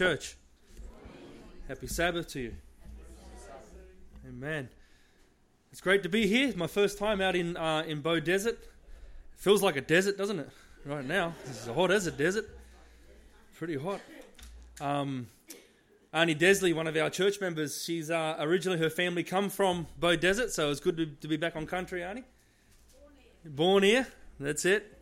Church, happy Sabbath to you. Amen. It's great to be here. It's my first time out in uh, in Beaudesert. It feels like a desert, doesn't it? Right now, this is a hot a desert. Pretty hot. Um, Arnie Desley, one of our church members, she's uh, originally her family come from Beaudesert, so it's good to, to be back on country, Arnie. Born here. That's it.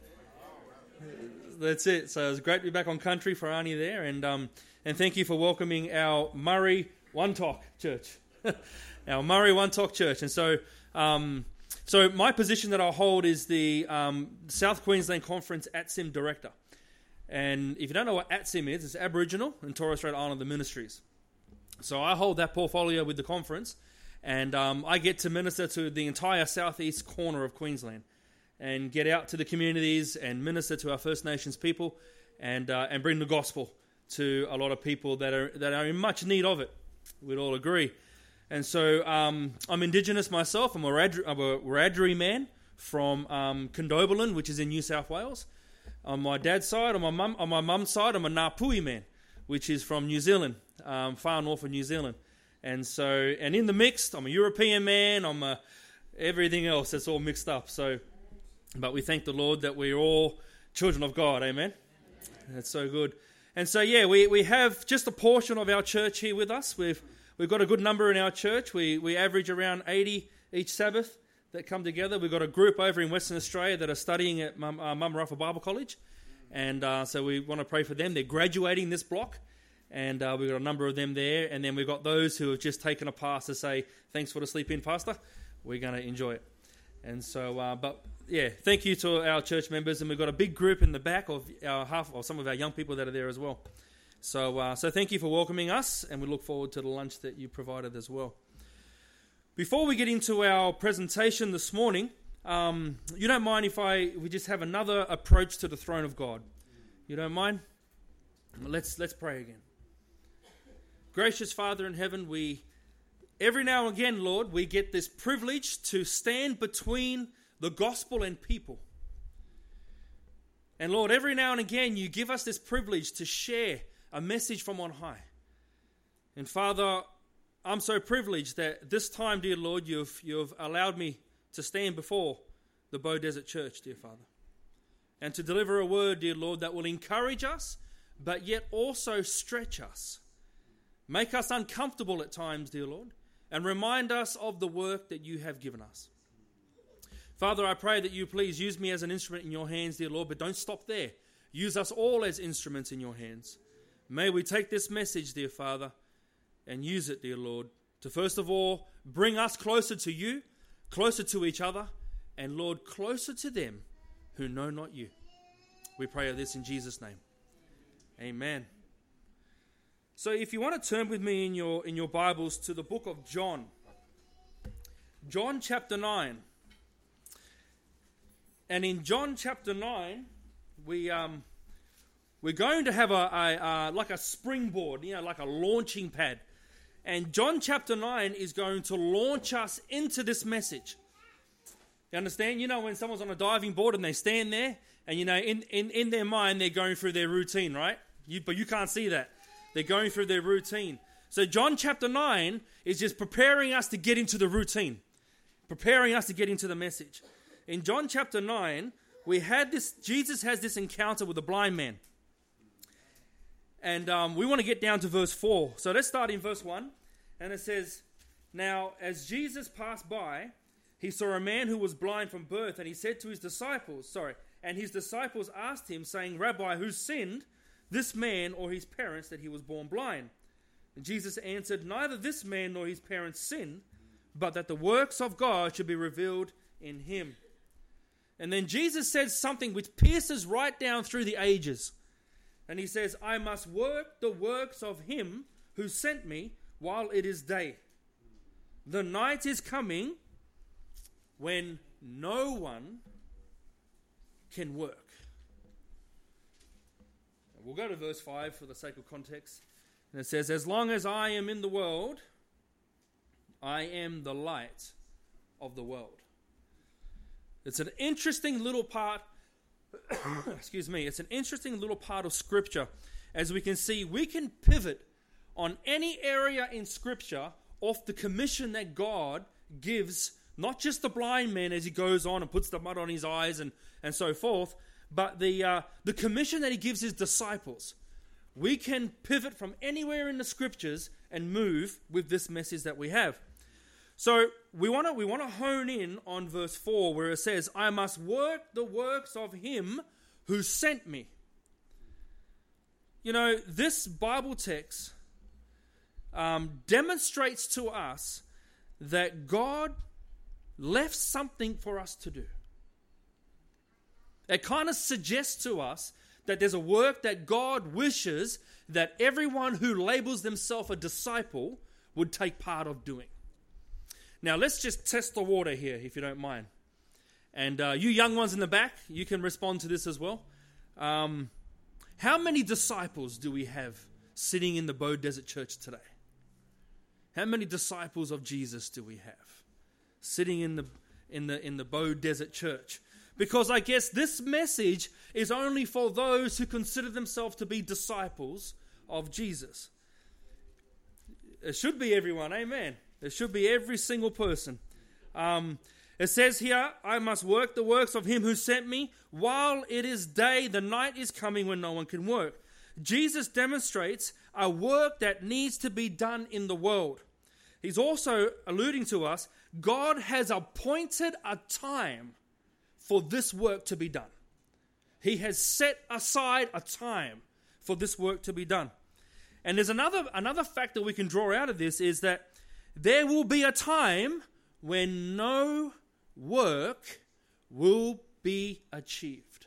That's it. So it's great to be back on country for Arnie there, and um, and thank you for welcoming our Murray One Talk Church, our Murray One Talk Church. And so, um, so my position that I hold is the um, South Queensland Conference ATSIM Director. And if you don't know what ATSIM is, it's Aboriginal and Torres Strait Islander Ministries. So I hold that portfolio with the conference, and um, I get to minister to the entire southeast corner of Queensland, and get out to the communities and minister to our First Nations people, and uh, and bring the gospel to a lot of people that are that are in much need of it. We'd all agree. And so um, I'm Indigenous myself. I'm a, Radri- I'm a Wiradjuri man from um, Condobolin, which is in New South Wales. On my dad's side, on my mum, on my mum's side, I'm a Ngāpuhi man, which is from New Zealand, um, far north of New Zealand. And so, and in the mix, I'm a European man. I'm a everything else. That's all mixed up. So, but we thank the Lord that we're all children of God. Amen. That's so good. And so, yeah, we, we have just a portion of our church here with us. We've we've got a good number in our church. We we average around 80 each Sabbath that come together. We've got a group over in Western Australia that are studying at Mum, uh, Bible College. And uh, so we want to pray for them. They're graduating this block. And uh, we've got a number of them there. And then we've got those who have just taken a pass to say, thanks for the sleep in, Pastor. We're going to enjoy it. And so, uh, but yeah, thank you to our church members. And we've got a big group in the back of our half, or some of our young people that are there as well. So, uh, so thank you for welcoming us. And we look forward to the lunch that you provided as well. Before we get into our presentation this morning, um, you don't mind if I we just have another approach to the throne of God. You don't mind? Let's let's pray again. Gracious Father in heaven, we every now and again, Lord, we get this privilege to stand between the gospel and people. And Lord, every now and again, you give us this privilege to share a message from on high. And Father, I'm so privileged that this time, dear Lord, you've, you've allowed me to stand before the Beaudesert Church, dear Father, and to deliver a word, dear Lord, that will encourage us, but yet also stretch us, make us uncomfortable at times, dear Lord, and remind us of the work that you have given us. Father, I pray that you please use me as an instrument in your hands, dear Lord, but don't stop there. Use us all as instruments in your hands. May we take this message, dear Father and use it, dear Lord, to first of all bring us closer to you, closer to each other, and Lord, closer to them who know not you. We pray this in Jesus' name. Amen. So if you want to turn with me in your in your Bibles to the book of John. John chapter 9. And in John chapter 9, we um we're going to have a, a, a like a springboard, you know, like a launching pad and John chapter 9 is going to launch us into this message. You understand? You know, when someone's on a diving board and they stand there, and you know, in, in, in their mind, they're going through their routine, right? You, but you can't see that. They're going through their routine. So, John chapter 9 is just preparing us to get into the routine, preparing us to get into the message. In John chapter 9, we had this, Jesus has this encounter with a blind man. And um, we want to get down to verse 4. So let's start in verse 1. And it says, Now, as Jesus passed by, he saw a man who was blind from birth, and he said to his disciples, sorry, and his disciples asked him, saying, Rabbi, who sinned, this man or his parents, that he was born blind? And Jesus answered, Neither this man nor his parents sinned, but that the works of God should be revealed in him. And then Jesus says something which pierces right down through the ages. And he says, I must work the works of him who sent me while it is day. The night is coming when no one can work. We'll go to verse 5 for the sake of context. And it says, As long as I am in the world, I am the light of the world. It's an interesting little part excuse me, it's an interesting little part of scripture. as we can see, we can pivot on any area in Scripture off the commission that God gives, not just the blind man as he goes on and puts the mud on his eyes and, and so forth, but the, uh, the commission that he gives his disciples. We can pivot from anywhere in the Scriptures and move with this message that we have. So we want to we want to hone in on verse 4 where it says, "I must work the works of him who sent me." You know, this Bible text um, demonstrates to us that God left something for us to do. It kind of suggests to us that there's a work that God wishes that everyone who labels themselves a disciple would take part of doing. Now, let's just test the water here, if you don't mind. And uh, you young ones in the back, you can respond to this as well. Um, how many disciples do we have sitting in the Beaudesert Church today? How many disciples of Jesus do we have sitting in the in the in the Beaudesert Church? Because I guess this message is only for those who consider themselves to be disciples of Jesus. It should be everyone, amen. It should be every single person. Um, it says here, I must work the works of him who sent me. While it is day, the night is coming when no one can work. Jesus demonstrates a work that needs to be done in the world. He's also alluding to us God has appointed a time for this work to be done. He has set aside a time for this work to be done. And there's another another fact that we can draw out of this is that there will be a time when no work will be achieved.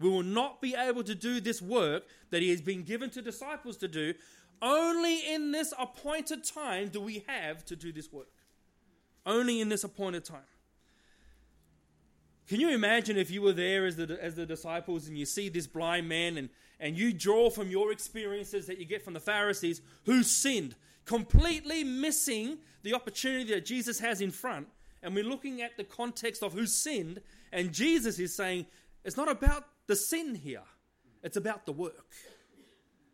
We will not be able to do this work that He has been given to disciples to do. Only in this appointed time do we have to do this work. Only in this appointed time. Can you imagine if you were there as the, as the disciples and you see this blind man and, and you draw from your experiences that you get from the Pharisees who sinned, completely missing the opportunity that Jesus has in front. And we're looking at the context of who sinned, and Jesus is saying, it's not about the sin here, it's about the work.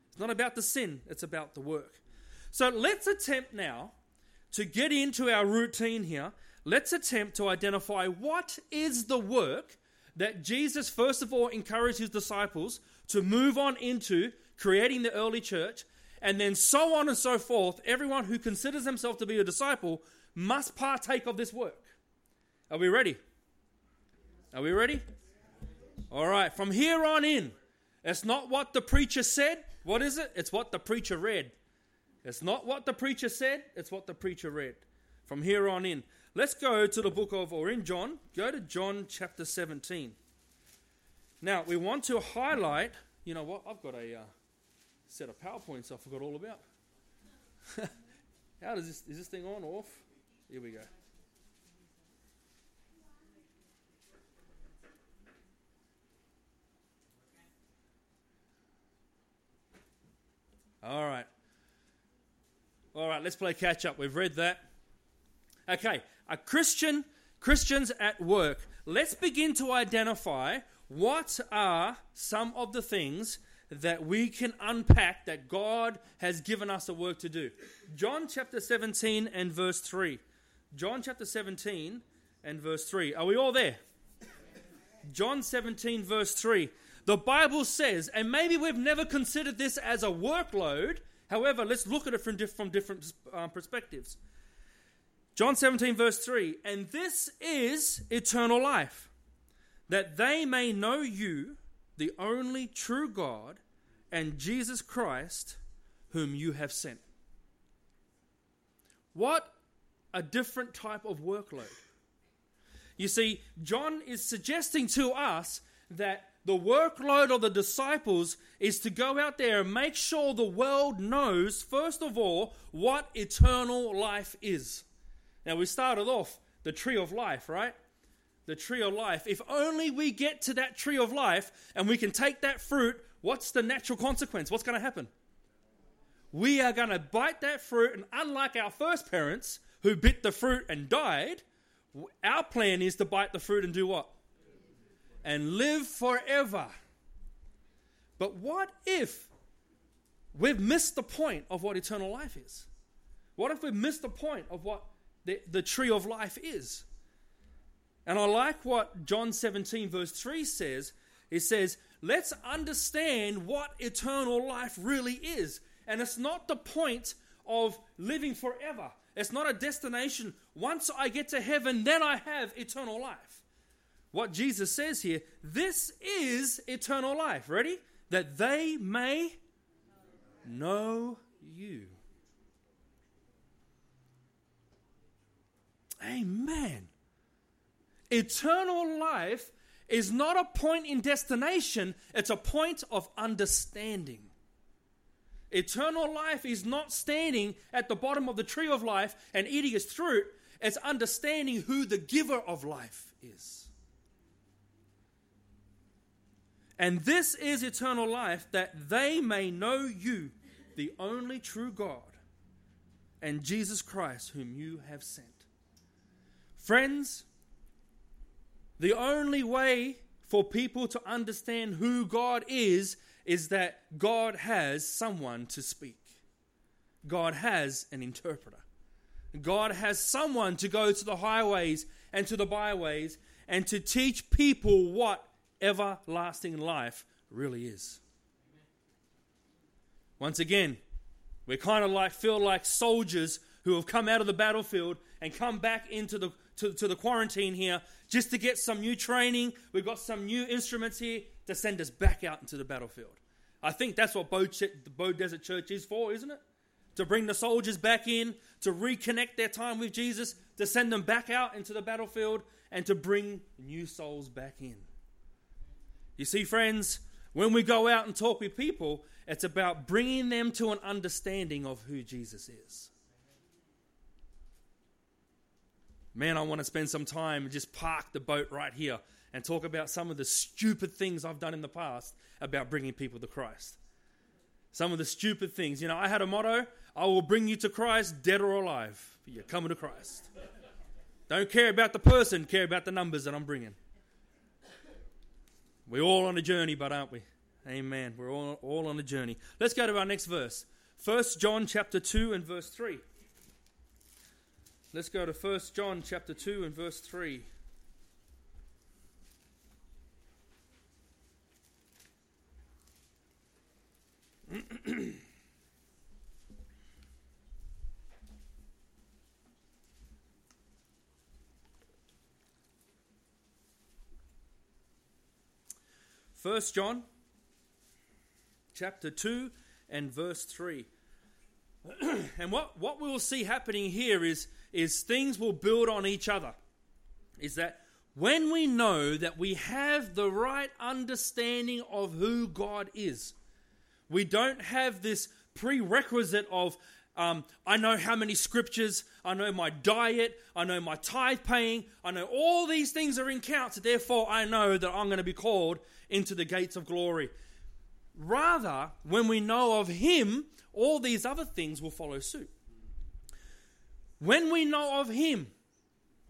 It's not about the sin, it's about the work. So let's attempt now to get into our routine here. Let's attempt to identify what is the work that Jesus, first of all, encouraged his disciples to move on into creating the early church and then so on and so forth. Everyone who considers himself to be a disciple must partake of this work. Are we ready? Are we ready? All right, from here on in, it's not what the preacher said. What is it? It's what the preacher read. It's not what the preacher said, it's what the preacher read. From here on in. Let's go to the book of, or in John, go to John chapter 17. Now, we want to highlight, you know what? I've got a. Uh, set of PowerPoints I forgot all about. How does this, is this thing on or off? Here we go. All right. All right, let's play catch up. We've read that. Okay, a Christian, Christians at work. Let's begin to identify what are some of the things that we can unpack that God has given us a work to do. John chapter 17 and verse 3. John chapter 17 and verse 3. Are we all there? John 17, verse 3. The Bible says, and maybe we've never considered this as a workload, however, let's look at it from, diff- from different uh, perspectives. John 17, verse 3 And this is eternal life, that they may know you, the only true God, and Jesus Christ, whom you have sent. What a different type of workload. You see, John is suggesting to us that the workload of the disciples is to go out there and make sure the world knows, first of all, what eternal life is. Now, we started off the tree of life, right? The tree of life, if only we get to that tree of life and we can take that fruit, what's the natural consequence? What's going to happen? We are going to bite that fruit, and unlike our first parents who bit the fruit and died, our plan is to bite the fruit and do what? And live forever. But what if we've missed the point of what eternal life is? What if we've missed the point of what the, the tree of life is? And I like what John 17, verse 3 says. It says, Let's understand what eternal life really is. And it's not the point of living forever, it's not a destination. Once I get to heaven, then I have eternal life. What Jesus says here, this is eternal life. Ready? That they may know you. Amen. Eternal life is not a point in destination, it's a point of understanding. Eternal life is not standing at the bottom of the tree of life and eating its fruit, it's understanding who the giver of life is. And this is eternal life, that they may know you, the only true God, and Jesus Christ, whom you have sent. Friends, the only way for people to understand who God is is that God has someone to speak. God has an interpreter. God has someone to go to the highways and to the byways and to teach people what everlasting life really is. Once again, we kind of like feel like soldiers who have come out of the battlefield and come back into the to, to the quarantine here just to get some new training. We've got some new instruments here to send us back out into the battlefield. I think that's what Bow, Ch- the Beaudesert Church is for, isn't it? To bring the soldiers back in, to reconnect their time with Jesus, to send them back out into the battlefield, and to bring new souls back in. You see, friends, when we go out and talk with people, it's about bringing them to an understanding of who Jesus is. Man, I want to spend some time and just park the boat right here and talk about some of the stupid things I've done in the past about bringing people to Christ. Some of the stupid things. You know, I had a motto I will bring you to Christ, dead or alive. You're coming to Christ. Don't care about the person, care about the numbers that I'm bringing. We're all on a journey, but aren't we? Amen. We're all, all on a journey. Let's go to our next verse. 1 John chapter 2 and verse 3. Let's go to 1 John chapter 2 and verse 3. First John chapter 2 and verse 3. and what, what we will see happening here is is things will build on each other. Is that when we know that we have the right understanding of who God is, we don't have this prerequisite of, um, I know how many scriptures, I know my diet, I know my tithe paying, I know all these things are in count, so therefore I know that I'm going to be called into the gates of glory. Rather, when we know of Him, all these other things will follow suit. When we know of him,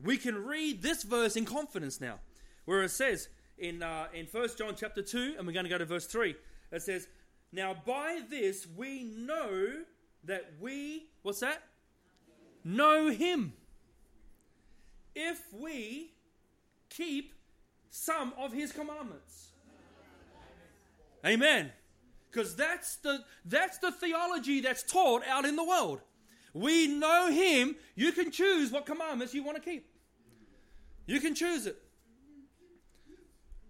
we can read this verse in confidence now, where it says in, uh, in 1 John chapter 2, and we're going to go to verse 3, it says, Now by this we know that we, what's that? Know him. If we keep some of his commandments. Amen. Because that's the that's the theology that's taught out in the world. We know Him. You can choose what commandments you want to keep. You can choose it.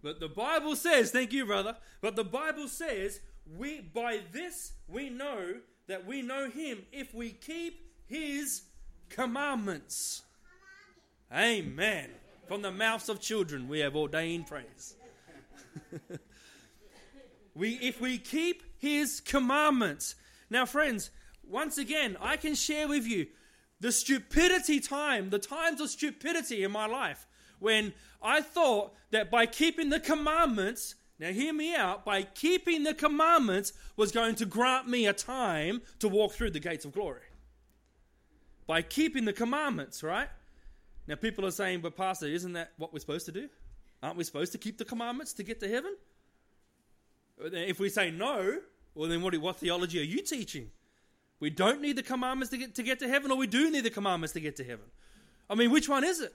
But the Bible says, thank you, brother. But the Bible says, we by this we know that we know Him if we keep His commandments. Amen. From the mouths of children we have ordained praise. we if we keep His commandments. Now, friends, once again, I can share with you the stupidity time, the times of stupidity in my life when I thought that by keeping the commandments, now hear me out, by keeping the commandments was going to grant me a time to walk through the gates of glory. By keeping the commandments, right? Now people are saying, but Pastor, isn't that what we're supposed to do? Aren't we supposed to keep the commandments to get to heaven? If we say no, Well, then what, what theology are you teaching? We don't need the commandments to get, to get to heaven, or we do need the commandments to get to heaven? I mean, which one is it?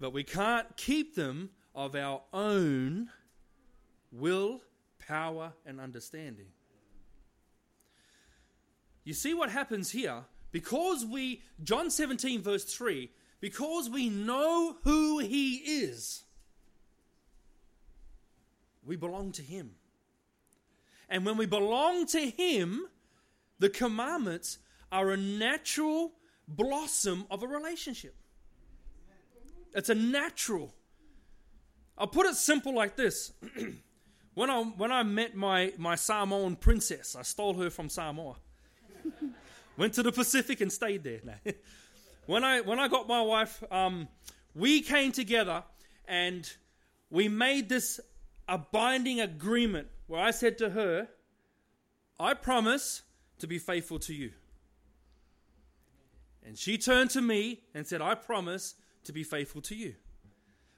But we can't keep them of our own will, power, and understanding. You see what happens here? Because we, John 17, verse 3, because we know who He is, we belong to Him. And when we belong to Him, the commandments are a natural blossom of a relationship. It's a natural. I'll put it simple like this. when I when I met my, my Samoan princess, I stole her from Samoa. Went to the Pacific and stayed there. when I when I got my wife, um, we came together and we made this a binding agreement where I said to her, I promise to be faithful to you. And she turned to me and said, I promise to be faithful to you.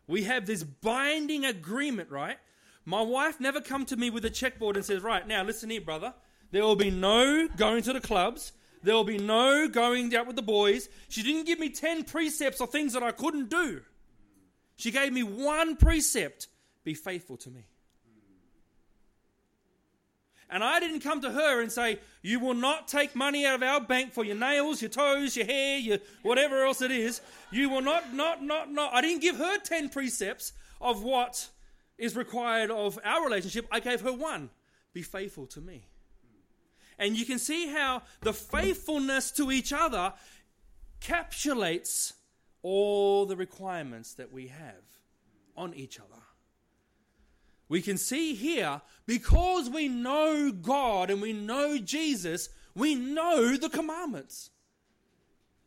We have this binding agreement, right? My wife never come to me with a checkboard and says, "Right, now listen here, brother. There will be no going to the clubs. There will be no going out with the boys." She didn't give me 10 precepts or things that I couldn't do. She gave me one precept, be faithful to me. And I didn't come to her and say, You will not take money out of our bank for your nails, your toes, your hair, your whatever else it is. You will not, not, not, not. I didn't give her 10 precepts of what is required of our relationship. I gave her one be faithful to me. And you can see how the faithfulness to each other capsulates all the requirements that we have on each other we can see here because we know God and we know Jesus, we know the commandments.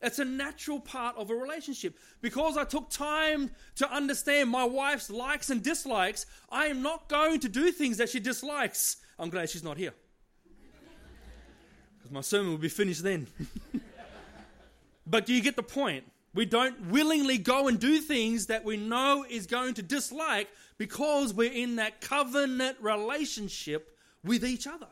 It's a natural part of a relationship. Because I took time to understand my wife's likes and dislikes, I am not going to do things that she dislikes. I'm glad she's not here. Because my sermon will be finished then. but do you get the point? We don't willingly go and do things that we know is going to dislike because we're in that covenant relationship with each other.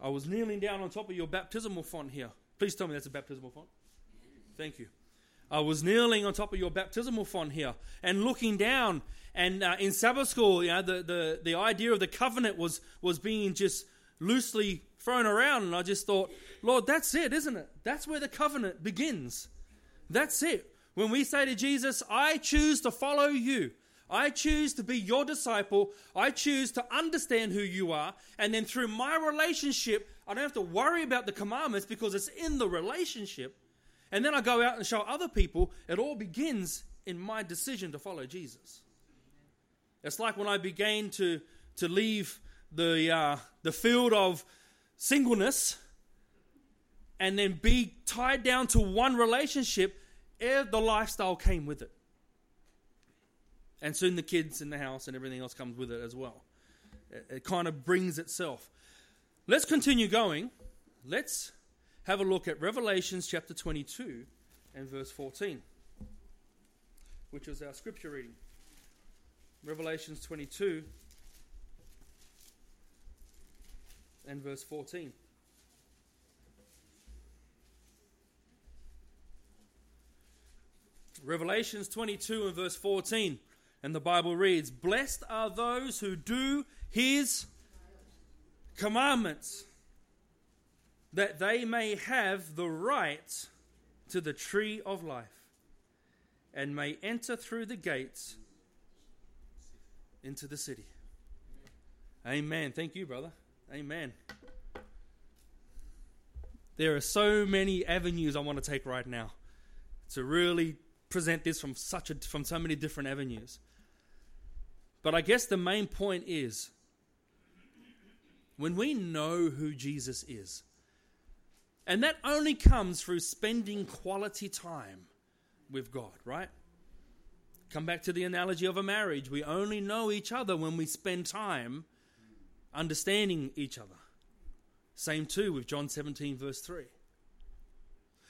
I was kneeling down on top of your baptismal font here. Please tell me that's a baptismal font. Thank you. I was kneeling on top of your baptismal font here and looking down. And uh, in Sabbath school, you know, the, the, the idea of the covenant was, was being just loosely thrown around. And I just thought, Lord, that's it, isn't it? That's where the covenant begins. That's it. When we say to Jesus, I choose to follow you, I choose to be your disciple, I choose to understand who you are, and then through my relationship, I don't have to worry about the commandments because it's in the relationship. And then I go out and show other people, it all begins in my decision to follow Jesus. It's like when I began to, to leave the, uh, the field of singleness and then be tied down to one relationship the lifestyle came with it. And soon the kids in the house and everything else comes with it as well. It, it kind of brings itself. Let's continue going. Let's have a look at Revelations chapter 22 and verse 14, which was our scripture reading. Revelations 22 and verse 14. Revelations 22 and verse 14. And the Bible reads Blessed are those who do his commandments, that they may have the right to the tree of life, and may enter through the gates into the city. Amen. Thank you, brother. Amen. There are so many avenues I want to take right now to really present this from such a, from so many different avenues. But I guess the main point is when we know who Jesus is, and that only comes through spending quality time with God, right? Come back to the analogy of a marriage. We only know each other when we spend time understanding each other. Same too with John 17, verse 3.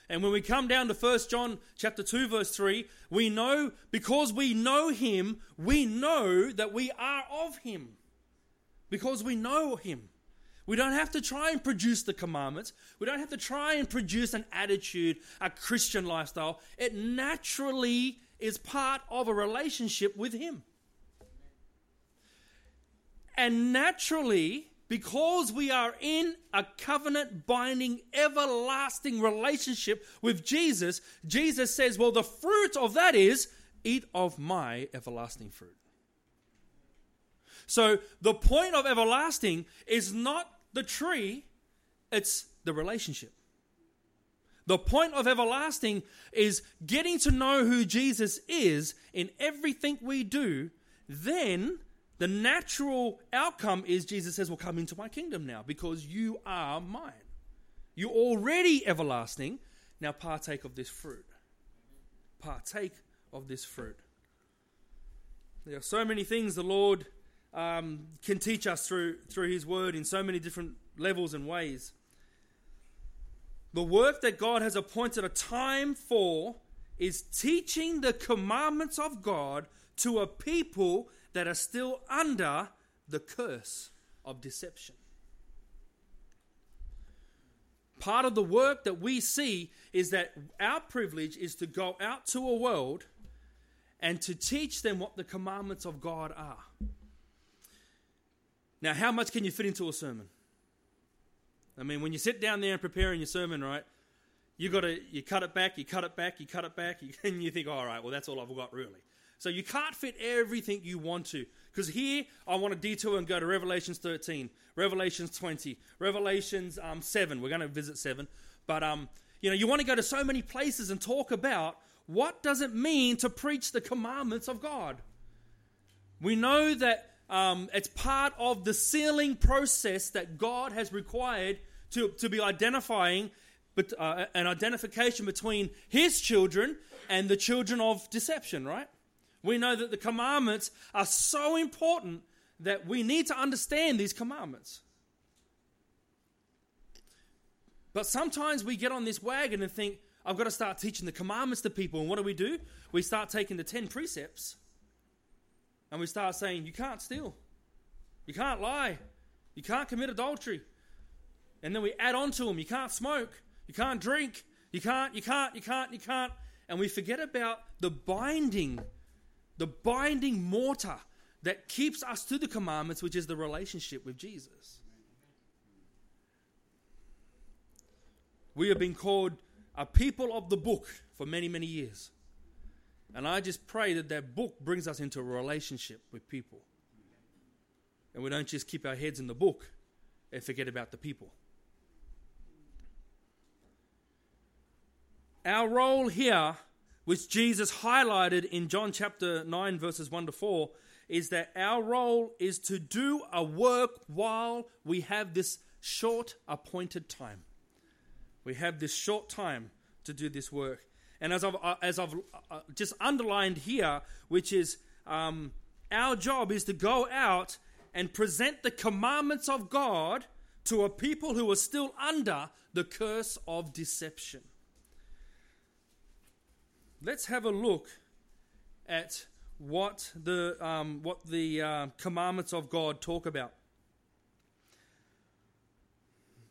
And when we come down to 1 John chapter 2 verse 3, we know because we know him, we know that we are of him. Because we know him. We don't have to try and produce the commandments. We don't have to try and produce an attitude, a Christian lifestyle. It naturally is part of a relationship with him. And naturally, because we are in a covenant binding, everlasting relationship with Jesus, Jesus says, Well, the fruit of that is eat of my everlasting fruit. So the point of everlasting is not the tree, it's the relationship. The point of everlasting is getting to know who Jesus is in everything we do. Then the natural outcome is Jesus says, Well, come into my kingdom now because you are mine. You're already everlasting. Now partake of this fruit. Partake of this fruit. There are so many things the Lord um, can teach us through, through His Word in so many different levels and ways. The work that God has appointed a time for is teaching the commandments of God to a people that are still under the curse of deception. Part of the work that we see is that our privilege is to go out to a world and to teach them what the commandments of God are. Now, how much can you fit into a sermon? I mean, when you sit down there and preparing your sermon, right, you got to you cut it back, you cut it back, you cut it back, and you think, all right, well, that's all I've got really. So you can't fit everything you want to. Because here, I want to detour and go to Revelations 13, Revelations 20, Revelations um, 7. We're going to visit 7. But, um, you know, you want to go to so many places and talk about what does it mean to preach the commandments of God. We know that um, it's part of the sealing process that God has required to, to be identifying but, uh, an identification between his children and the children of deception, right? We know that the commandments are so important that we need to understand these commandments. But sometimes we get on this wagon and think, I've got to start teaching the commandments to people. And what do we do? We start taking the 10 precepts and we start saying, You can't steal, you can't lie, you can't commit adultery. And then we add on to them, You can't smoke, you can't drink, you can't, you can't, you can't, you can't. And we forget about the binding the binding mortar that keeps us to the commandments, which is the relationship with Jesus. We have been called a people of the book for many, many years. And I just pray that that book brings us into a relationship with people. And we don't just keep our heads in the book and forget about the people. Our role here which Jesus highlighted in John chapter 9, verses 1 to 4, is that our role is to do a work while we have this short appointed time. We have this short time to do this work. And as I've, uh, as I've uh, just underlined here, which is um, our job is to go out and present the commandments of God to a people who are still under the curse of deception let's have a look at what the, um, what the uh, commandments of God talk about.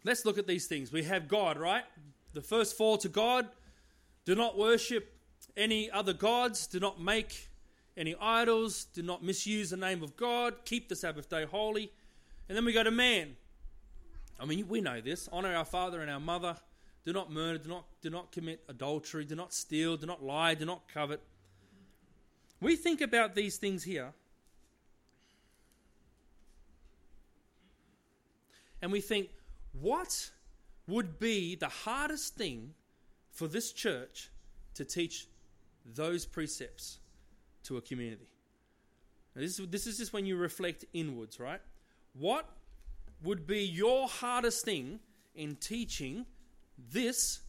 Let's look at these things. We have God, right? The first four to God do not worship any other gods, do not make any idols, do not misuse the name of God, keep the Sabbath day holy. And then we go to man. I mean, we know this honor our father and our mother, do not murder, do not, do not commit adultery, do not steal, do not lie, do not covet. We think about these things here. And we think, what would be the hardest thing for this church to teach those precepts to a community? Now this, is, this is just when you reflect inwards, right? What would be your hardest thing in teaching this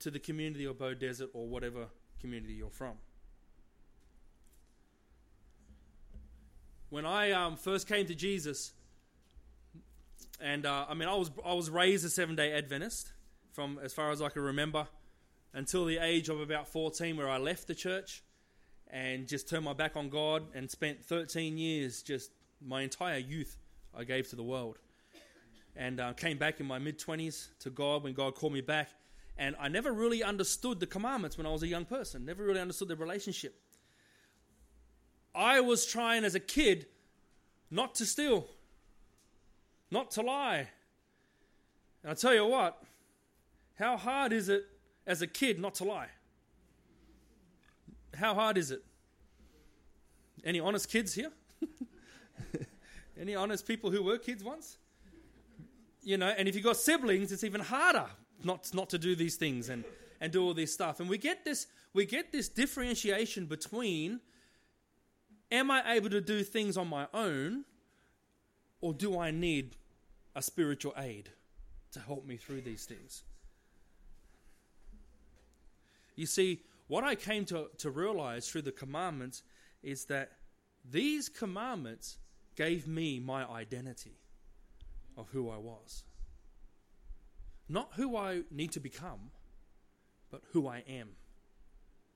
to the community of Beaudesert or whatever community you're from. When I um, first came to Jesus, and uh, I mean, I was I was raised a Seven Day Adventist from as far as I can remember. until the age of about 14, where I left the church and just turned my back on God and spent 13 years, just my entire youth, I gave to the world. And uh, came back in my mid 20s to God when God called me back. And I never really understood the commandments when I was a young person, never really understood the relationship. I was trying as a kid not to steal, not to lie. And I tell you what, how hard is it as a kid not to lie? How hard is it? Any honest kids here? Any honest people who were kids once? You know, and if you've got siblings, it's even harder not, not to do these things and, and do all this stuff. And we get this we get this differentiation between am I able to do things on my own or do I need a spiritual aid to help me through these things? You see, what I came to, to realize through the commandments is that these commandments gave me my identity of who I was. Not who I need to become, but who I am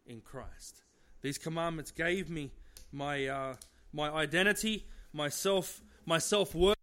in Christ. These commandments gave me my, uh, my identity, my self, my self worth.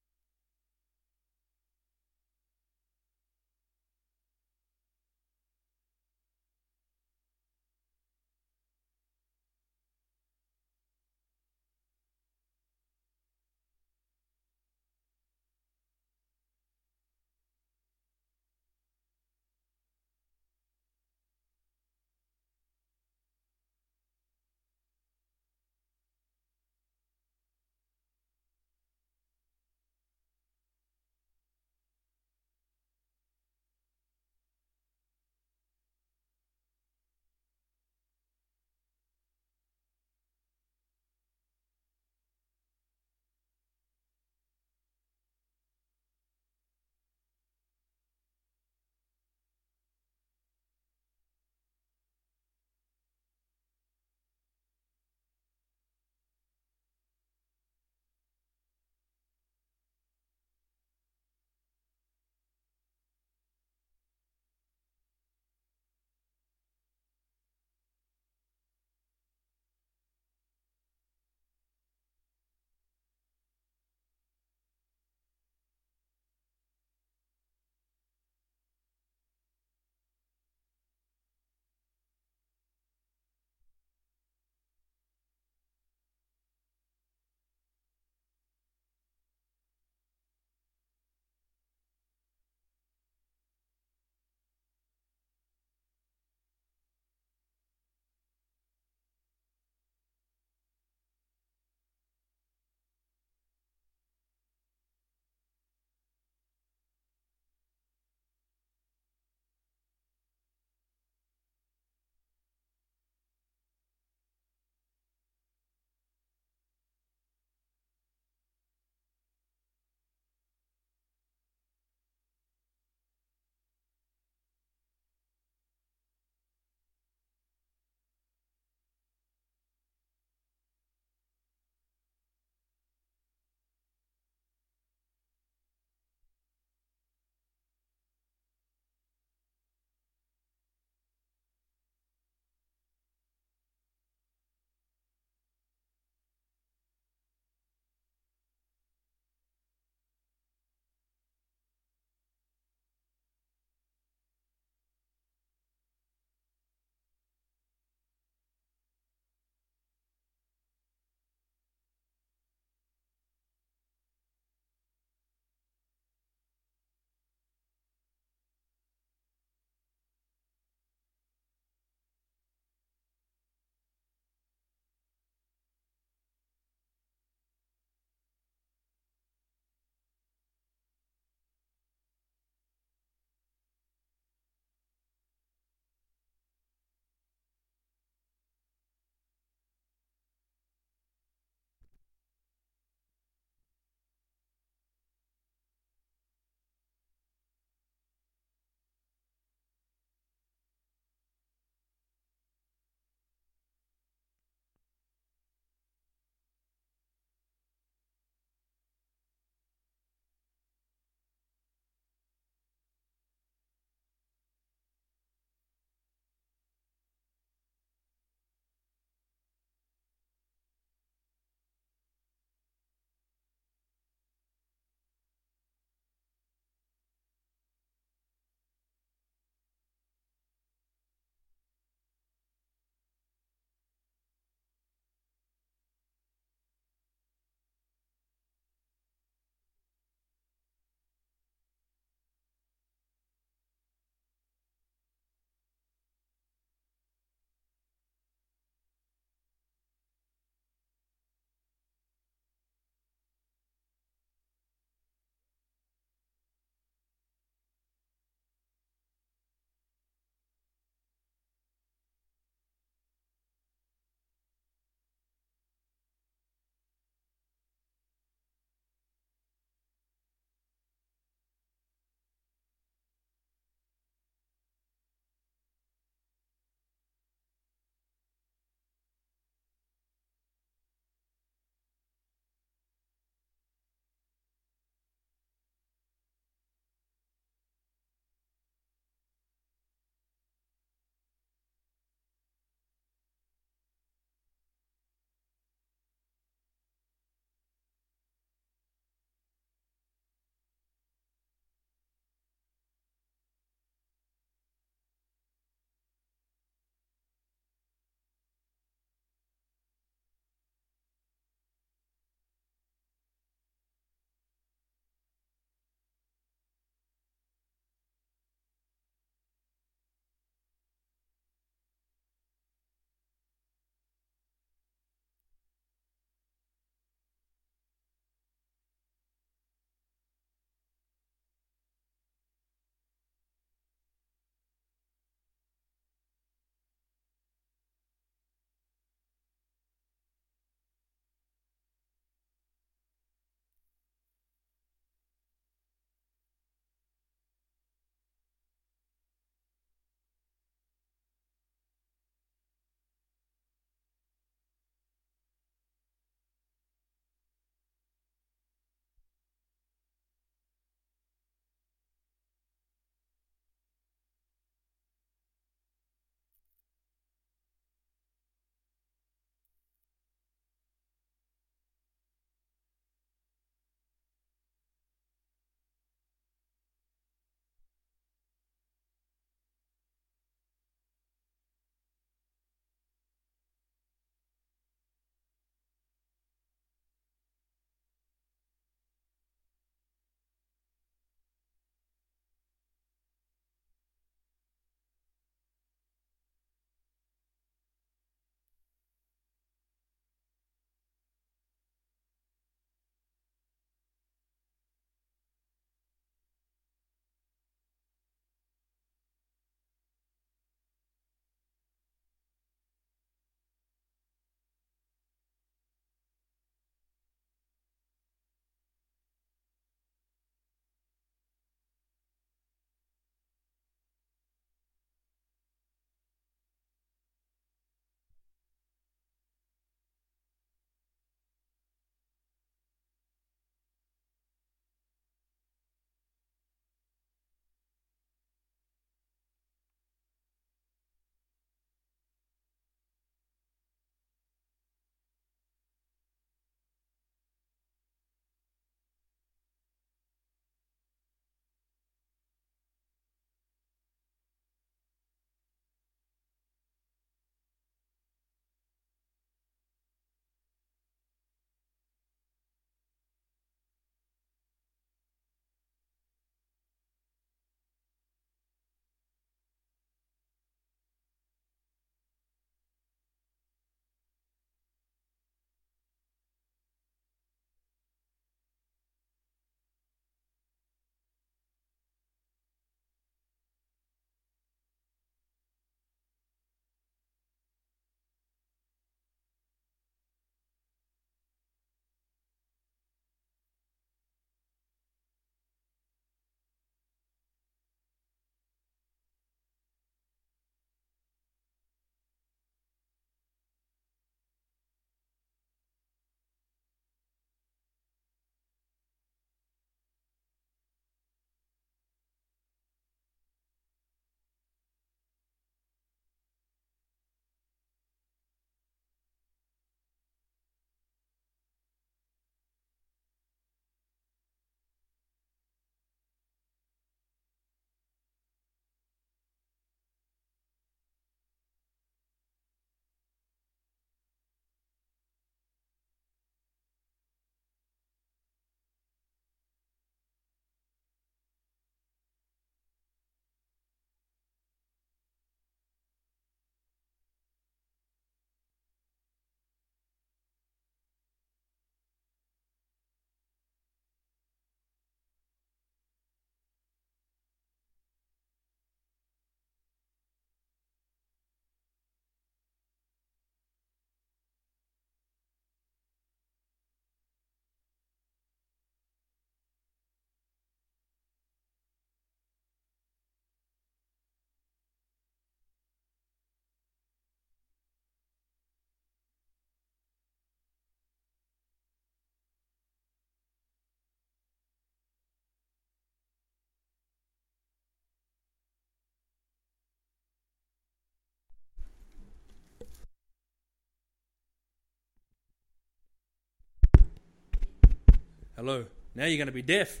Hello. Now you're going to be deaf.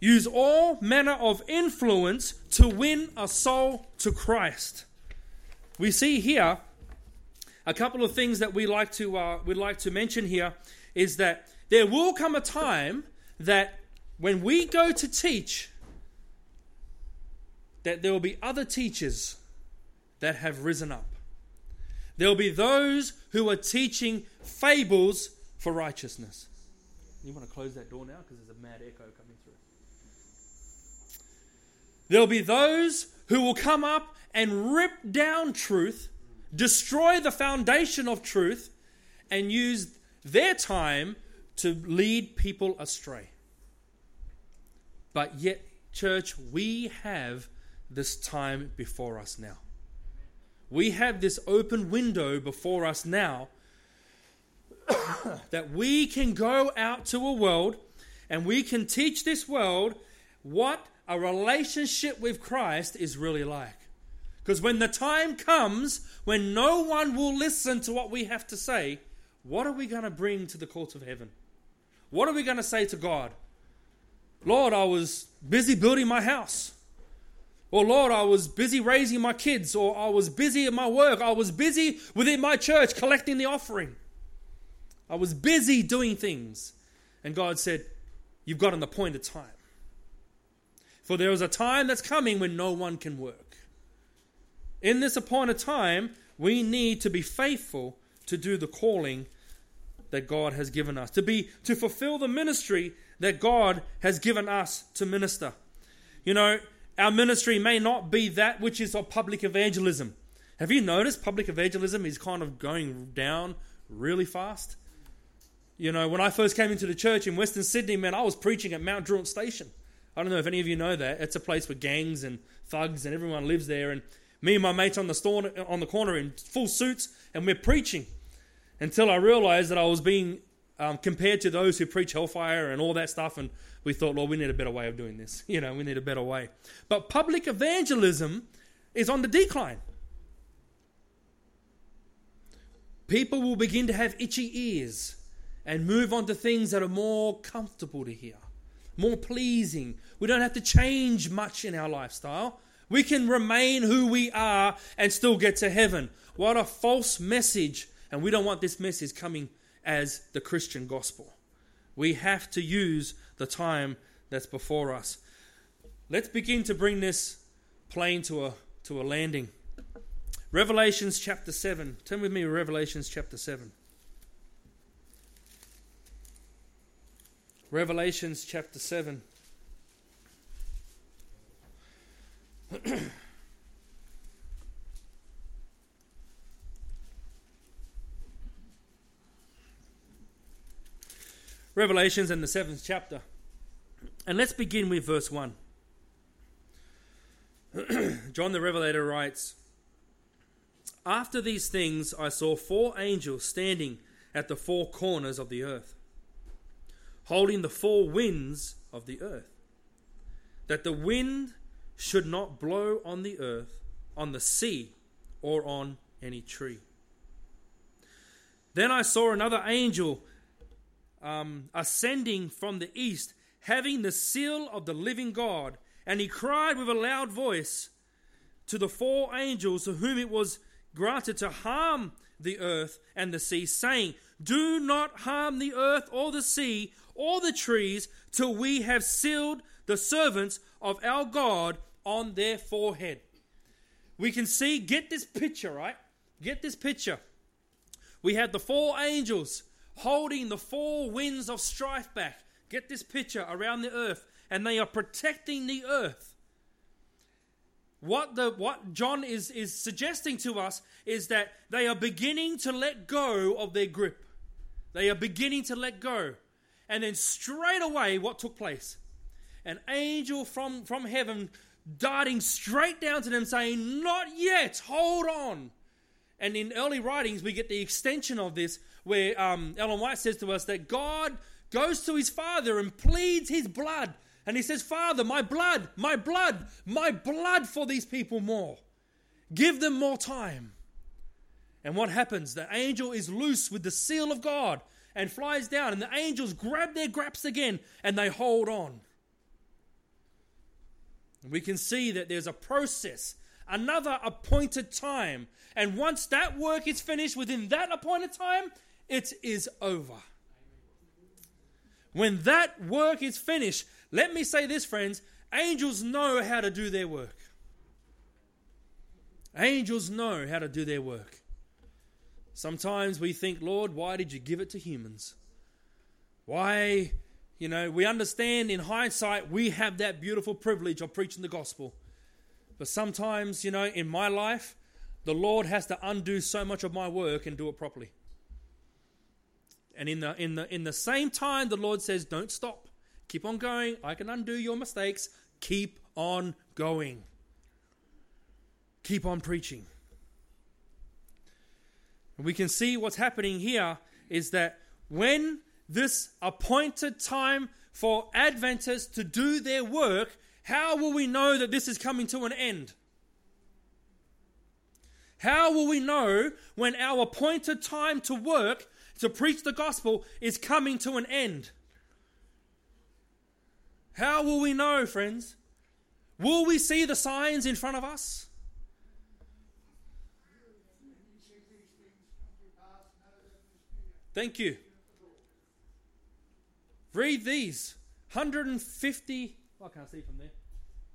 Use all manner of influence to win a soul to Christ. We see here a couple of things that we like to uh, we'd like to mention here is that there will come a time that when we go to teach, that there will be other teachers that have risen up. There will be those who are teaching fables for righteousness. You want to close that door now because there's a mad echo coming through. There'll be those who will come up and rip down truth, destroy the foundation of truth, and use their time to lead people astray. But yet, church, we have this time before us now. We have this open window before us now that we can go out to a world and we can teach this world what a relationship with Christ is really like. Because when the time comes when no one will listen to what we have to say, what are we going to bring to the courts of heaven? What are we going to say to God? Lord, I was busy building my house. Or Lord, I was busy raising my kids. Or I was busy at my work. I was busy within my church collecting the offering. I was busy doing things. And God said, You've got an appointed time. For there is a time that's coming when no one can work. In this appointed time, we need to be faithful to do the calling that God has given us, to be to fulfill the ministry that God has given us to minister. You know, our ministry may not be that which is of public evangelism. Have you noticed public evangelism is kind of going down really fast? You know, when I first came into the church in Western Sydney, man, I was preaching at Mount Druitt Station. I don't know if any of you know that. It's a place where gangs and thugs and everyone lives there. And me and my mates on the store on the corner in full suits, and we're preaching until I realized that I was being um, compared to those who preach hellfire and all that stuff. And we thought, Lord, we need a better way of doing this. You know, we need a better way. But public evangelism is on the decline. People will begin to have itchy ears and move on to things that are more comfortable to hear, more pleasing. We don't have to change much in our lifestyle. We can remain who we are and still get to heaven. What a false message and we don't want this message coming as the Christian gospel. We have to use the time that's before us. Let's begin to bring this plane to a, to a landing. Revelations chapter 7. Turn with me to Revelations chapter 7. Revelations chapter 7. Revelations in the seventh chapter. And let's begin with verse 1. John the Revelator writes After these things I saw four angels standing at the four corners of the earth, holding the four winds of the earth, that the wind should not blow on the earth, on the sea, or on any tree. Then I saw another angel um, ascending from the east, having the seal of the living God. And he cried with a loud voice to the four angels to whom it was granted to harm the earth and the sea, saying, Do not harm the earth or the sea or the trees till we have sealed the servants of our God on their forehead. We can see, get this picture, right? Get this picture. We had the four angels holding the four winds of strife back. Get this picture around the earth, and they are protecting the earth. What the what John is is suggesting to us is that they are beginning to let go of their grip. They are beginning to let go. And then straight away what took place? An angel from from heaven darting straight down to them saying, "Not yet. Hold on." And in early writings, we get the extension of this where um, Ellen White says to us that God goes to his father and pleads his blood. And he says, Father, my blood, my blood, my blood for these people more. Give them more time. And what happens? The angel is loose with the seal of God. and flies down, and the angels grab their graps again and they hold on. We can see that there's a process, another appointed time. And once that work is finished within that appointed time, it is over. When that work is finished, let me say this, friends angels know how to do their work. Angels know how to do their work. Sometimes we think, Lord, why did you give it to humans? Why, you know, we understand in hindsight we have that beautiful privilege of preaching the gospel. But sometimes, you know, in my life, the Lord has to undo so much of my work and do it properly. And in the in the in the same time the Lord says, Don't stop. Keep on going. I can undo your mistakes. Keep on going. Keep on preaching. And we can see what's happening here is that when this appointed time for Adventists to do their work, how will we know that this is coming to an end? How will we know when our appointed time to work, to preach the gospel, is coming to an end? How will we know, friends? Will we see the signs in front of us? Thank you. Read these 150, I can't see from there.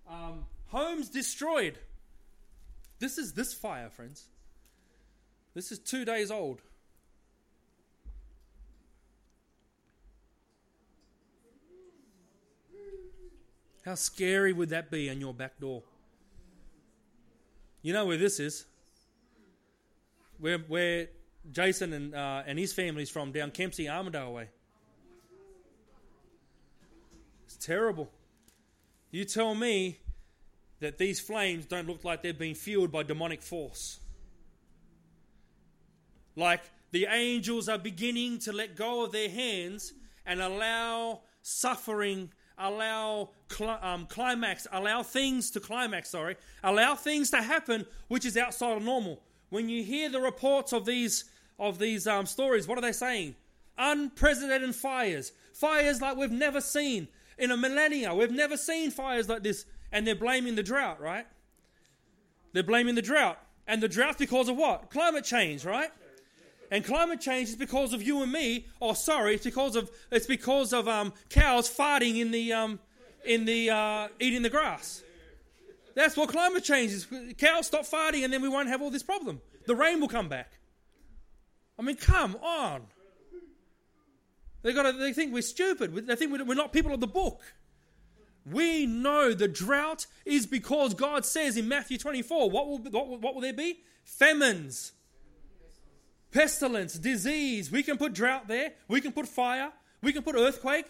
Um, homes destroyed. This is this fire, friends. This is two days old. How scary would that be on your back door? You know where this is? Where, where Jason and, uh, and his family's from, down Kempsey, Armidale way. It's terrible. You tell me that these flames don't look like they've been fueled by demonic force. Like the angels are beginning to let go of their hands and allow suffering allow cl- um, climax, allow things to climax, sorry, allow things to happen which is outside of normal. When you hear the reports of these of these um, stories, what are they saying? Unprecedented fires, fires like we've never seen in a millennia. We've never seen fires like this, and they're blaming the drought, right? They're blaming the drought, and the drought because of what? Climate change, right? And climate change is because of you and me. Oh, sorry, it's because of it's because of um, cows farting in the um, in the uh, eating the grass. That's what climate change is. Cows stop farting, and then we won't have all this problem. The rain will come back. I mean, come on. They got. They think we're stupid. They think we're not people of the book. We know the drought is because God says in Matthew 24, what will, what will, what will there be? Famines pestilence, disease. We can put drought there. We can put fire. We can put earthquake.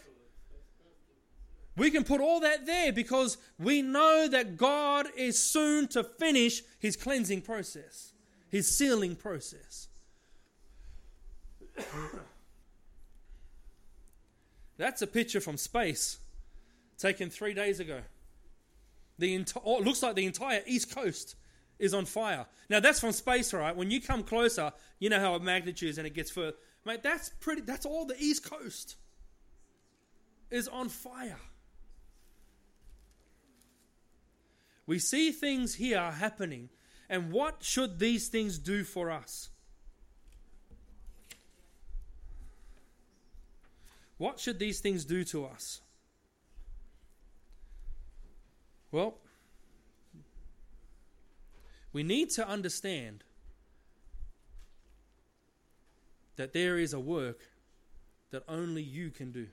We can put all that there because we know that God is soon to finish his cleansing process, his sealing process. That's a picture from space taken three days ago. The enti- oh, it looks like the entire East Coast is on fire. Now that's from space, right? When you come closer, you know how magnitude is and it gets further. Mate, that's pretty that's all the east coast is on fire. We see things here happening, and what should these things do for us? What should these things do to us? Well, we need to understand that there is a work that only you can do.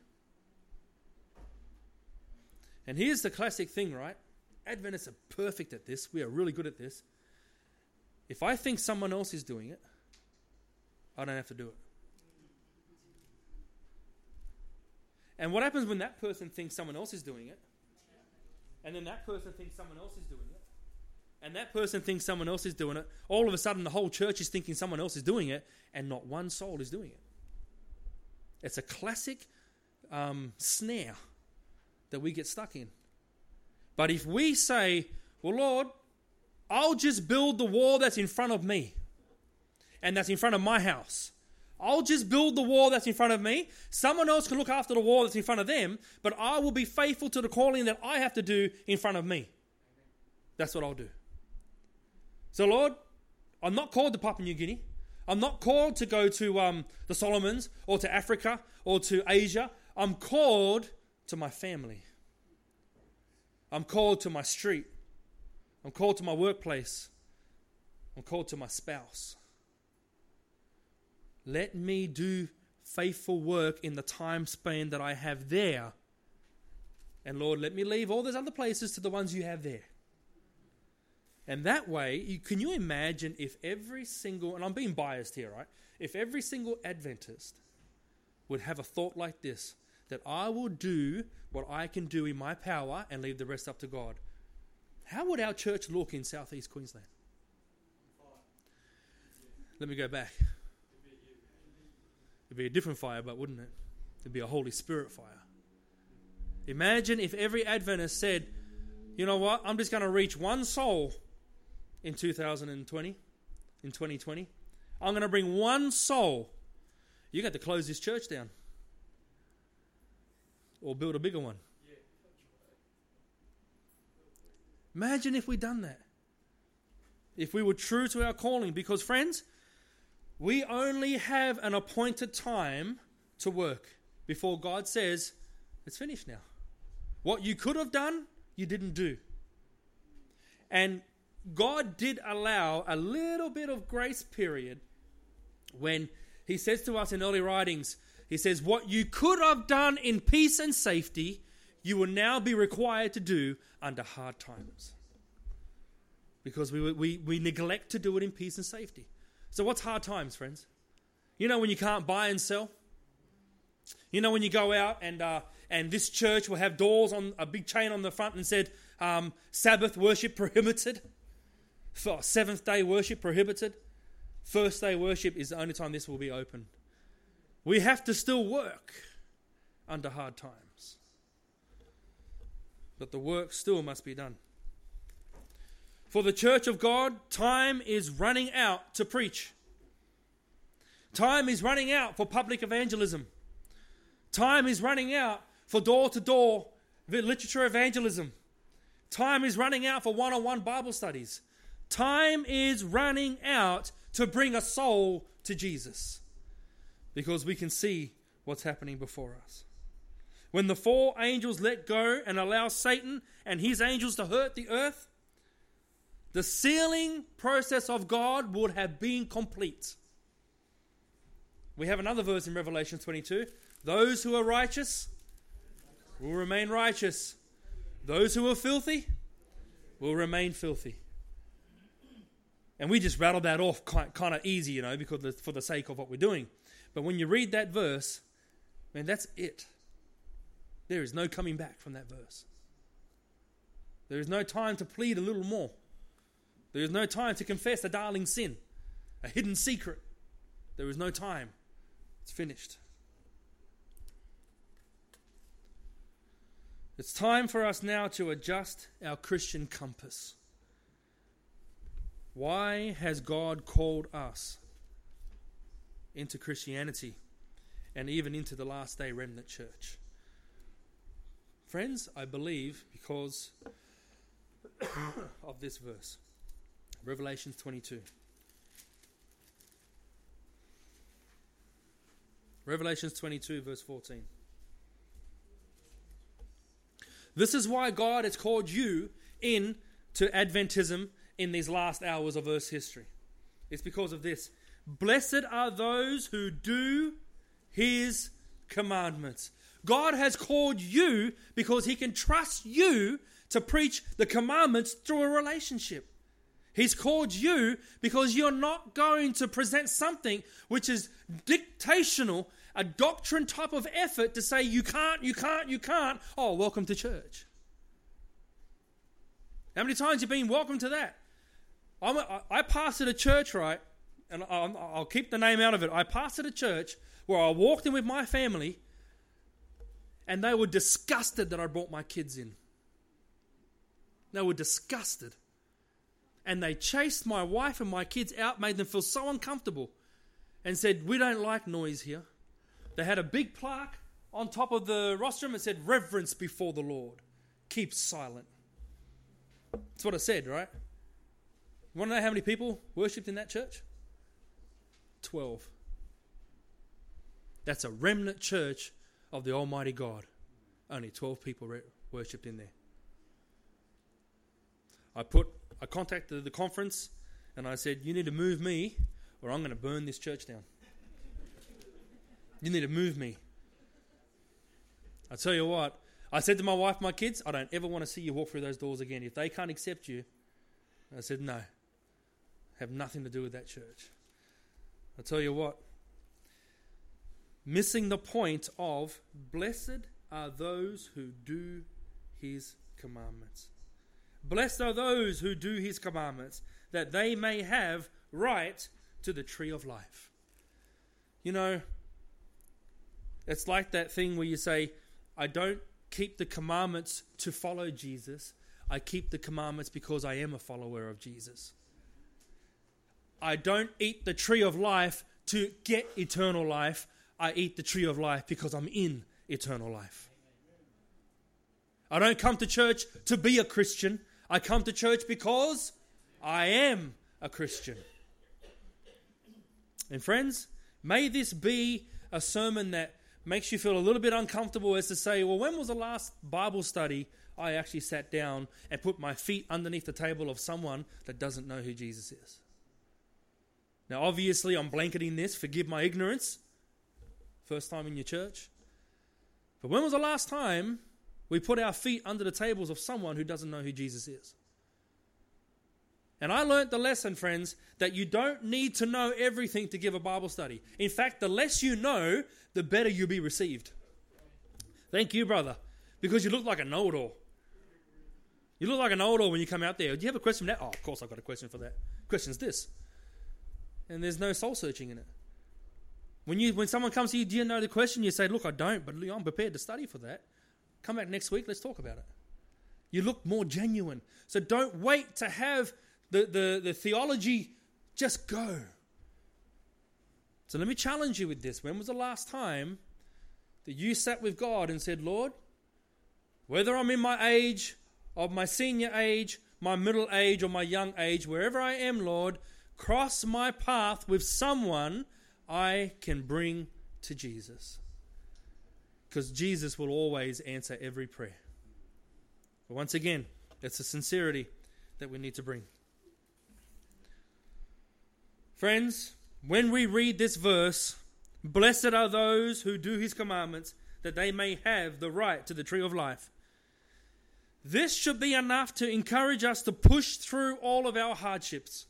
And here's the classic thing, right? Adventists are perfect at this. We are really good at this. If I think someone else is doing it, I don't have to do it. And what happens when that person thinks someone else is doing it? And then that person thinks someone else is doing it? and that person thinks someone else is doing it, all of a sudden the whole church is thinking someone else is doing it, and not one soul is doing it. It's a classic um, snare that we get stuck in. But if we say, Well, Lord, I'll just build the wall that's in front of me and that's in front of my house, I'll just build the wall that's in front of me. Someone else can look after the wall that's in front of them, but I will be faithful to the calling that I have to do in front of me. That's what I'll do. So, Lord, I'm not called to Papua New Guinea. I'm not called to go to um, the Solomons or to Africa or to Asia. I'm called to my family. I'm called to my street. I'm called to my workplace. I'm called to my spouse. Let me do faithful work in the time span that I have there. And Lord, let me leave all those other places to the ones you have there. And that way, you, can you imagine if every single, and I'm being biased here, right? If every single Adventist would have a thought like this that I will do what I can do in my power and leave the rest up to God, how would our church look in southeast Queensland? Let me go back. It'd be a different fire, but wouldn't it? It'd be a Holy Spirit fire. Imagine if every Adventist said, you know what, I'm just going to reach one soul in 2020, in 2020. I'm going to bring one soul. You got to close this church down or build a bigger one. Imagine if we'd done that. If we were true to our calling. Because, friends, we only have an appointed time to work before God says, it's finished now. What you could have done, you didn't do. And God did allow a little bit of grace period when He says to us in early writings, He says, What you could have done in peace and safety, you will now be required to do under hard times. Because we, we, we neglect to do it in peace and safety. So, what's hard times, friends? You know when you can't buy and sell? You know when you go out and, uh, and this church will have doors on a big chain on the front and said, um, Sabbath worship prohibited? For seventh day worship prohibited? First day worship is the only time this will be open. We have to still work under hard times. But the work still must be done. For the church of God, time is running out to preach. Time is running out for public evangelism. Time is running out for door to door literature evangelism. Time is running out for one on one Bible studies. Time is running out to bring a soul to Jesus because we can see what's happening before us. When the four angels let go and allow Satan and his angels to hurt the earth, the sealing process of God would have been complete. We have another verse in Revelation 22 those who are righteous will remain righteous, those who are filthy will remain filthy. And we just rattle that off kind of easy, you know, because for the sake of what we're doing. But when you read that verse, man, that's it. There is no coming back from that verse. There is no time to plead a little more. There is no time to confess a darling sin, a hidden secret. There is no time. It's finished. It's time for us now to adjust our Christian compass. Why has God called us into Christianity and even into the last day remnant church? Friends, I believe because of this verse. Revelation 22. Revelations 22, verse 14. This is why God has called you in to Adventism in these last hours of Earth's history. It's because of this. Blessed are those who do his commandments. God has called you because he can trust you to preach the commandments through a relationship. He's called you because you're not going to present something which is dictational, a doctrine type of effort to say you can't, you can't, you can't. Oh, welcome to church. How many times have you been welcome to that? I'm a, I pastored a church, right? And I'll, I'll keep the name out of it. I pastored a church where I walked in with my family and they were disgusted that I brought my kids in. They were disgusted and they chased my wife and my kids out, made them feel so uncomfortable. and said, We don't like noise here. They had a big plaque on top of the rostrum and said, Reverence before the Lord. Keep silent. That's what I said, right? You want to know how many people worshipped in that church? 12. That's a remnant church of the Almighty God. Only 12 people re- worshipped in there. I put I contacted the conference and I said, "You need to move me or I'm going to burn this church down. You need to move me." I tell you what, I said to my wife, my kids, I don't ever want to see you walk through those doors again. If they can't accept you, I said, no, have nothing to do with that church. I tell you what, missing the point of blessed are those who do his commandments. Blessed are those who do his commandments, that they may have right to the tree of life. You know, it's like that thing where you say, I don't keep the commandments to follow Jesus, I keep the commandments because I am a follower of Jesus. I don't eat the tree of life to get eternal life. I eat the tree of life because I'm in eternal life. I don't come to church to be a Christian. I come to church because I am a Christian. And friends, may this be a sermon that makes you feel a little bit uncomfortable as to say, well, when was the last Bible study I actually sat down and put my feet underneath the table of someone that doesn't know who Jesus is? Now, obviously, I'm blanketing this. Forgive my ignorance. First time in your church. But when was the last time we put our feet under the tables of someone who doesn't know who Jesus is. And I learnt the lesson, friends, that you don't need to know everything to give a Bible study. In fact, the less you know, the better you'll be received. Thank you, brother, because you look like a know it all. You look like an all when you come out there. Do you have a question for that? Oh, of course, I've got a question for that. Question's this. And there's no soul searching in it. When, you, when someone comes to you, do you know the question? You say, Look, I don't, but I'm prepared to study for that. Come back next week, let's talk about it. You look more genuine. So don't wait to have the, the, the theology, just go. So let me challenge you with this. When was the last time that you sat with God and said, Lord, whether I'm in my age, of my senior age, my middle age, or my young age, wherever I am, Lord, cross my path with someone I can bring to Jesus? Because Jesus will always answer every prayer. But once again, it's a sincerity that we need to bring. Friends, when we read this verse, blessed are those who do his commandments, that they may have the right to the tree of life. This should be enough to encourage us to push through all of our hardships.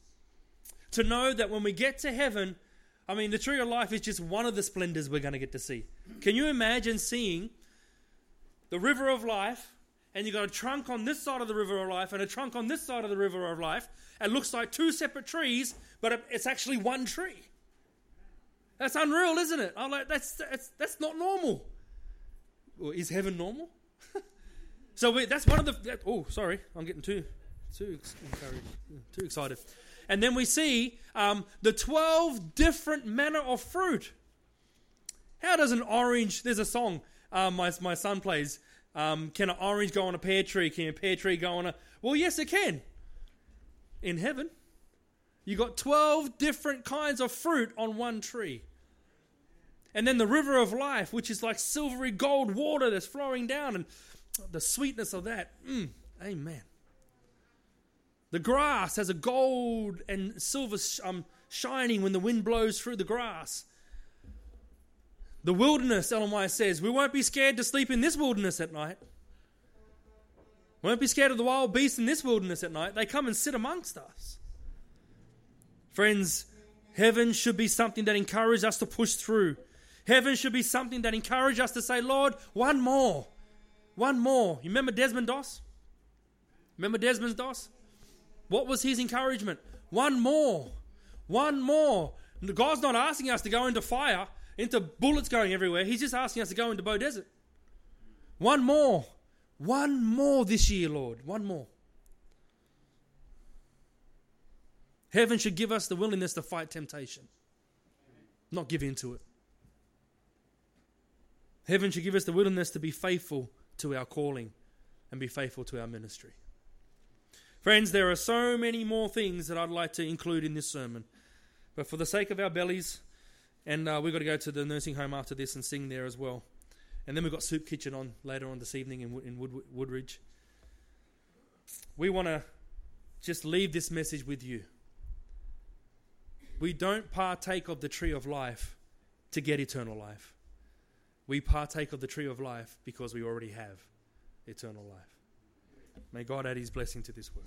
To know that when we get to heaven, I mean, the tree of life is just one of the splendors we're going to get to see. Can you imagine seeing the river of life, and you've got a trunk on this side of the river of life and a trunk on this side of the river of life? It looks like two separate trees, but it's actually one tree. That's unreal, isn't it? I'm like, that's, that's, that's not normal. Well, is heaven normal? so we, that's one of the. That, oh, sorry, I'm getting too, too, encouraged, too excited. And then we see um, the 12 different manner of fruit. How does an orange, there's a song um, my, my son plays. Um, can an orange go on a pear tree? Can a pear tree go on a. Well, yes, it can. In heaven, you got 12 different kinds of fruit on one tree. And then the river of life, which is like silvery gold water that's flowing down, and the sweetness of that. Mm, amen. The grass has a gold and silver um, shining when the wind blows through the grass. The wilderness, Ellen White says, we won't be scared to sleep in this wilderness at night. Won't be scared of the wild beasts in this wilderness at night. They come and sit amongst us. Friends, heaven should be something that encourages us to push through. Heaven should be something that encourages us to say, Lord, one more. One more. You remember Desmond Doss? Remember Desmond Doss? What was his encouragement? One more. One more. God's not asking us to go into fire, into bullets going everywhere. He's just asking us to go into Beaudesert. One more. One more this year, Lord. One more. Heaven should give us the willingness to fight temptation. not give in to it. Heaven should give us the willingness to be faithful to our calling and be faithful to our ministry. Friends, there are so many more things that I'd like to include in this sermon. But for the sake of our bellies, and uh, we've got to go to the nursing home after this and sing there as well. And then we've got Soup Kitchen on later on this evening in, in Wood, Woodridge. We want to just leave this message with you. We don't partake of the tree of life to get eternal life. We partake of the tree of life because we already have eternal life. May God add his blessing to this word.